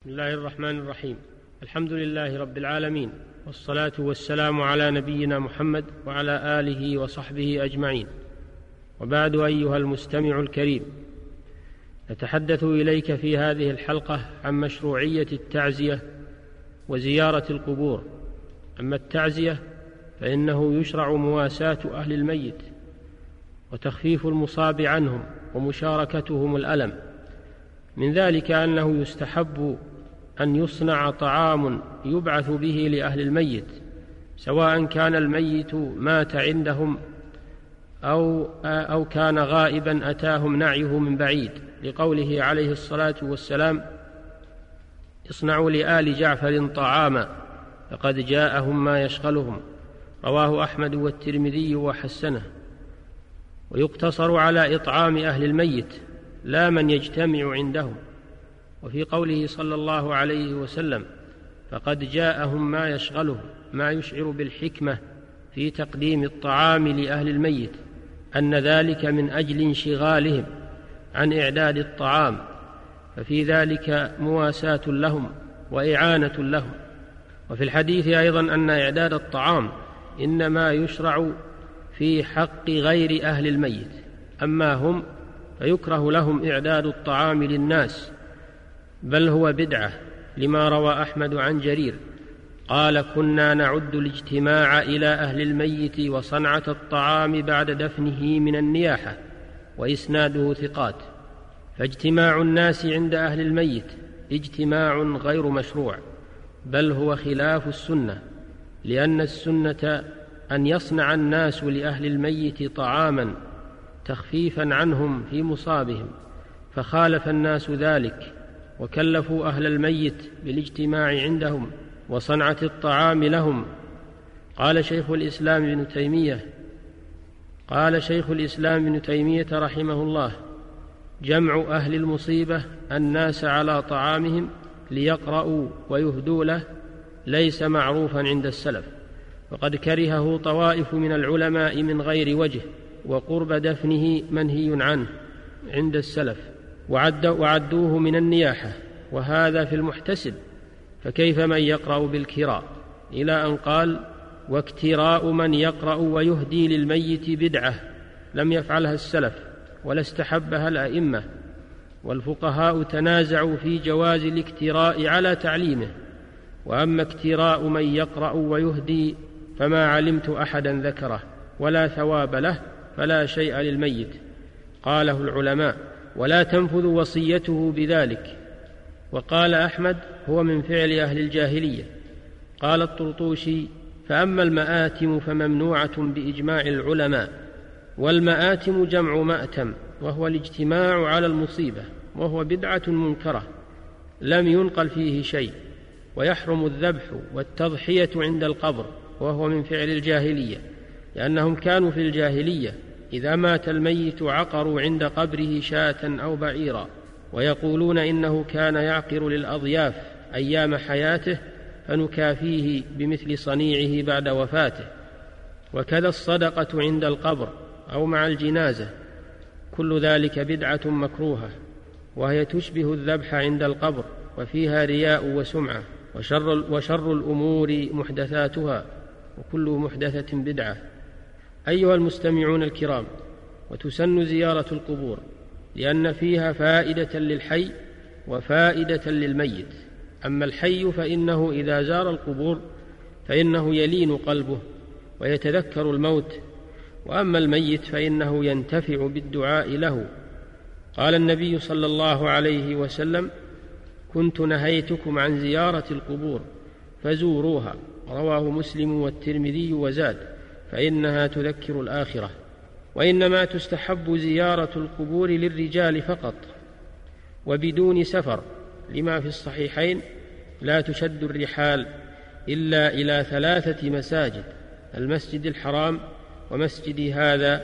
بسم الله الرحمن الرحيم. الحمد لله رب العالمين والصلاة والسلام على نبينا محمد وعلى آله وصحبه أجمعين. وبعد أيها المستمع الكريم نتحدث إليك في هذه الحلقة عن مشروعية التعزية وزيارة القبور. أما التعزية فإنه يشرع مواساة أهل الميت وتخفيف المصاب عنهم ومشاركتهم الألم. من ذلك أنه يستحب أن يصنع طعام يبعث به لأهل الميت سواء كان الميت مات عندهم أو أو كان غائبا أتاهم نعيه من بعيد. لقوله عليه الصلاة والسلام اصنعوا لآل جعفر طعاما فقد جاءهم ما يشغلهم. رواه أحمد والترمذي وحسنه. ويقتصر على إطعام أهل الميت لا من يجتمع عندهم. وفي قوله صلى الله عليه وسلم فقد جاءهم ما يشغلهم ما يشعر بالحكمة في تقديم الطعام لأهل الميت أن ذلك من أجل انشغالهم عن إعداد الطعام ففي ذلك مواساة لهم وإعانة لهم. وفي الحديث أيضا أن إعداد الطعام إنما يشرع في حق غير أهل الميت أما هم فيكره لهم إعداد الطعام للناس بل هو بدعة لما روى أحمد عن جرير. قال كنا نعد الاجتماع إلى أهل الميت وصنعة الطعام بعد دفنه من النياحة وإسناده ثقات. فاجتماع الناس عند أهل الميت اجتماع غير مشروع بل هو خلاف السنة لأن السنة أن يصنع الناس لأهل الميت طعاما تخفيفا عنهم في مصابهم فخالف الناس ذلك وكلفوا أهل الميت بالاجتماع عندهم وصنعة الطعام لهم. قال شيخ الإسلام ابن تيمية قال شيخ الإسلام ابن تيمية رحمه الله جمع أهل المصيبة الناس على طعامهم ليقرأوا ويهدوا له ليس معروفا عند السلف. وقد كرهه طوائف من العلماء من غير وجه وقرب دفنه منهي عنه عند السلف. وعد وعدوه من النياحة وهذا في المحتسب فكيف من يقرأ بالكراء؟ إلى أن قال واكتراء من يقرأ ويهدي للميت بدعة لم يفعلها السلف ولا استحبها الأئمة والفقهاء تنازعوا في جواز الاكتراء على تعليمه وأما اكتراء من يقرأ ويهدي فما علمت أحدا ذكره ولا ثواب له فلا شيء للميت. قاله العلماء ولا تنفذ وصيته بذلك. وقال أحمد هو من فعل أهل الجاهلية. قال الطرطوشي فأما المآتم فممنوعة بإجماع العلماء والمآتم جمع مأتم وهو الاجتماع على المصيبة وهو بدعة منكرة لم ينقل فيه شيء ويحرم الذبح والتضحية عند القبر وهو من فعل الجاهلية لأنهم كانوا في الجاهلية. إذا مات الميت عقروا عند قبره شاة أو بعيرا ويقولون إنه كان يعقر للأضياف أيام حياته فنكافيه بمثل صنيعه بعد وفاته. وكذا الصدقة عند القبر أو مع الجنازة كل ذلك بدعة مكروهة وهي تشبه الذبح عند القبر وفيها رياء وسمعة وشر, وشر الأمور محدثاتها وكل محدثة بدعة. أيها المستمعون الكرام وتسن زيارة القبور لأن فيها فائدة للحي وفائدة للميت. أما الحي فإنه إذا زار القبور فإنه يلين قلبه ويتذكر الموت. وأما الميت فإنه ينتفع بالدعاء له. قال النبي صلى الله عليه وسلم كنت نهيتكم عن زيارة القبور فزوروها. رواه مسلم والترمذي وزاد. فإنها تذكر الآخرة وإنما تستحب زيارة القبور للرجال فقط وبدون سفر لما في الصحيحين لا تشد الرحال إلا إلى ثلاثة مساجد المسجد الحرام ومسجد هذا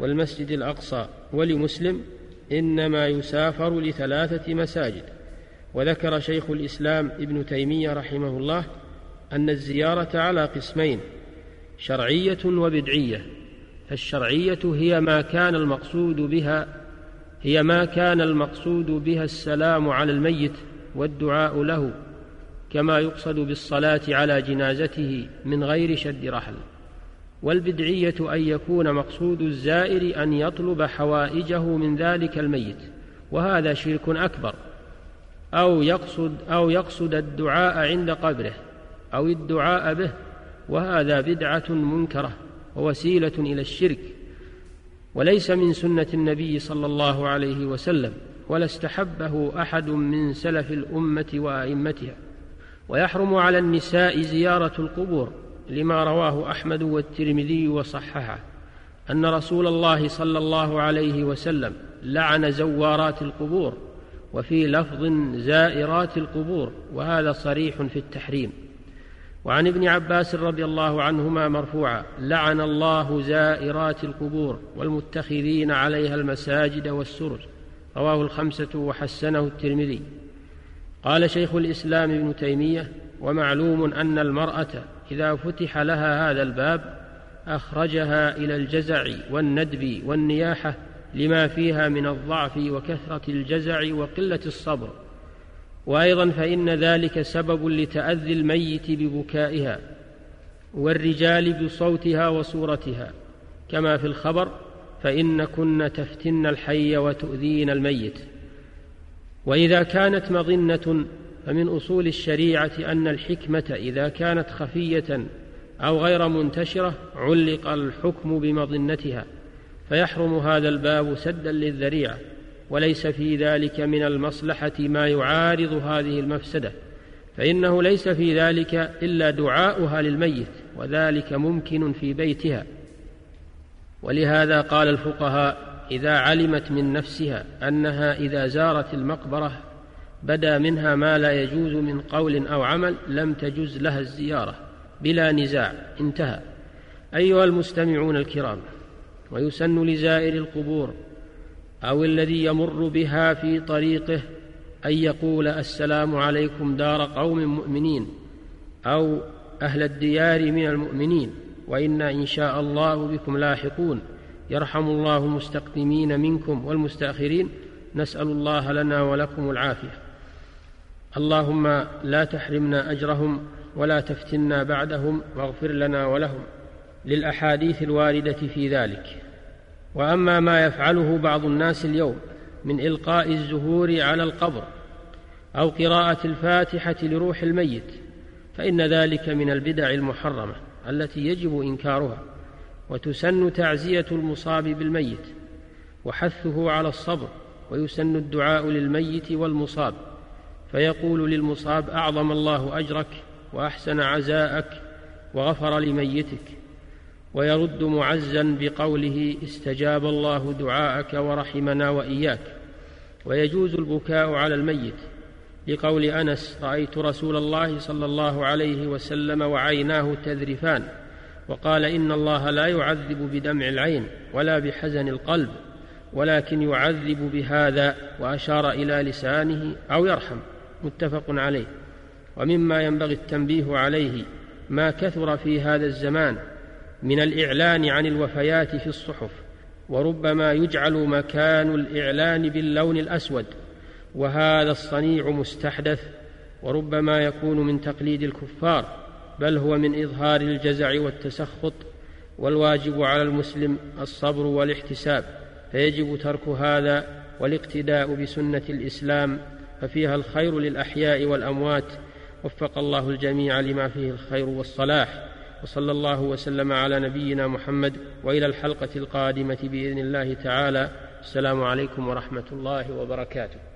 والمسجد الأقصى ولمسلم إنما يسافر لثلاثة مساجد. وذكر شيخ الإسلام ابن تيمية رحمه الله أن الزيارة على قسمين شرعية وبدعية فالشرعية هي ما كان المقصود بها هي ما كان المقصود بها السلام على الميت والدعاء له كما يقصد بالصلاة على جنازته من غير شد رحل. والبدعية أن يكون مقصود الزائر أن يطلب حوائجه من ذلك الميت وهذا شرك أكبر. أو يقصد أو يقصد الدعاء عند قبره أو الدعاء به وهذا بدعة منكرة ووسيلة إلى الشرك وليس من سنة النبي صلى الله عليه وسلم ولا استحبه أحد من سلف الأمة وأئمتها. ويحرم على النساء زيارة القبور لما رواه أحمد والترمذي وصححه أن رسول الله صلى الله عليه وسلم لعن زوارات القبور وفي لفظ زائرات القبور وهذا صريح في التحريم. وعن ابن عباس رضي الله عنهما مرفوعا لعن الله زائرات القبور والمتخذين عليها المساجد والسرج. رواه الخمسة وحسنه الترمذي. قال شيخ الإسلام ابن تيمية ومعلوم أن المرأة إذا فتح لها هذا الباب أخرجها إلى الجزع والندب والنياحة لما فيها من الضعف وكثرة الجزع وقلة الصبر. وأيضا فإن ذلك سبب لتأذي الميت ببكائها والرجال بصوتها وصورتها. كما في الخبر فإن كن تفتن الحي وتؤذين الميت. وإذا كانت مظنة فمن أصول الشريعة أن الحكمة إذا كانت خفية أو غير منتشرة علق الحكم بمظنتها. فيحرم هذا الباب سدا للذريعة. وليس في ذلك من المصلحة ما يعارض هذه المفسدة فإنه ليس في ذلك إلا دعاؤها للميت وذلك ممكن في بيتها. ولهذا قال الفقهاء إذا علمت من نفسها أنها إذا زارت المقبرة بدا منها ما لا يجوز من قول أو عمل لم تجز لها الزيارة بلا نزاع انتهى. أيها المستمعون الكرام ويسن لزائر القبور أو الذي يمر بها في طريقه أن يقول السلام عليكم دار قوم مؤمنين أو أهل الديار من المؤمنين وأنا إن شاء الله بكم لاحقون يرحم الله المستقدمين منكم والمستأخرين نسأل الله لنا ولكم العافية اللهم لا تحرمنا أجرهم ولا تفتنا بعدهم واغفر لنا ولهم للأحاديث الواردة في ذلك وأما ما يفعله بعض الناس اليوم من إلقاء الزهور على القبر أو قراءة الفاتحة لروح الميت فإن ذلك من البدع المحرمة التي يجب إنكارها وتسن تعزية المصاب بالميت وحثه على الصبر ويسن الدعاء للميت والمصاب فيقول للمصاب أعظم الله أجرك وأحسن عزاءك وغفر لميتك. ويرد معزا بقوله استجاب الله دعاءك ورحمنا وإياك. ويجوز البكاء على الميت. لقول أنس رأيت رسول الله صلى الله عليه وسلم وعيناه تذرفان. وقال إن الله لا يعذب بدمع العين ولا بحزن القلب ولكن يعذب بهذا وأشار إلى لسانه أو يرحم. متفق عليه. ومما ينبغي التنبيه عليه ما كثر في هذا الزمان من الإعلان عن الوفيات في الصحف وربما يجعل مكان الإعلان باللون الأسود وهذا الصنيع مستحدث وربما يكون من تقليد الكفار بل هو من إظهار الجزع والتسخط والواجب على المسلم الصبر والاحتساب فيجب ترك هذا والاقتداء بسنة الإسلام ففيها الخير للأحياء والأموات وفق الله الجميع لما فيه الخير والصلاح. وصلى الله وسلم على نبينا محمد وإلى الحلقة القادمة بإذن الله تعالى. السلام عليكم ورحمة الله وبركاته.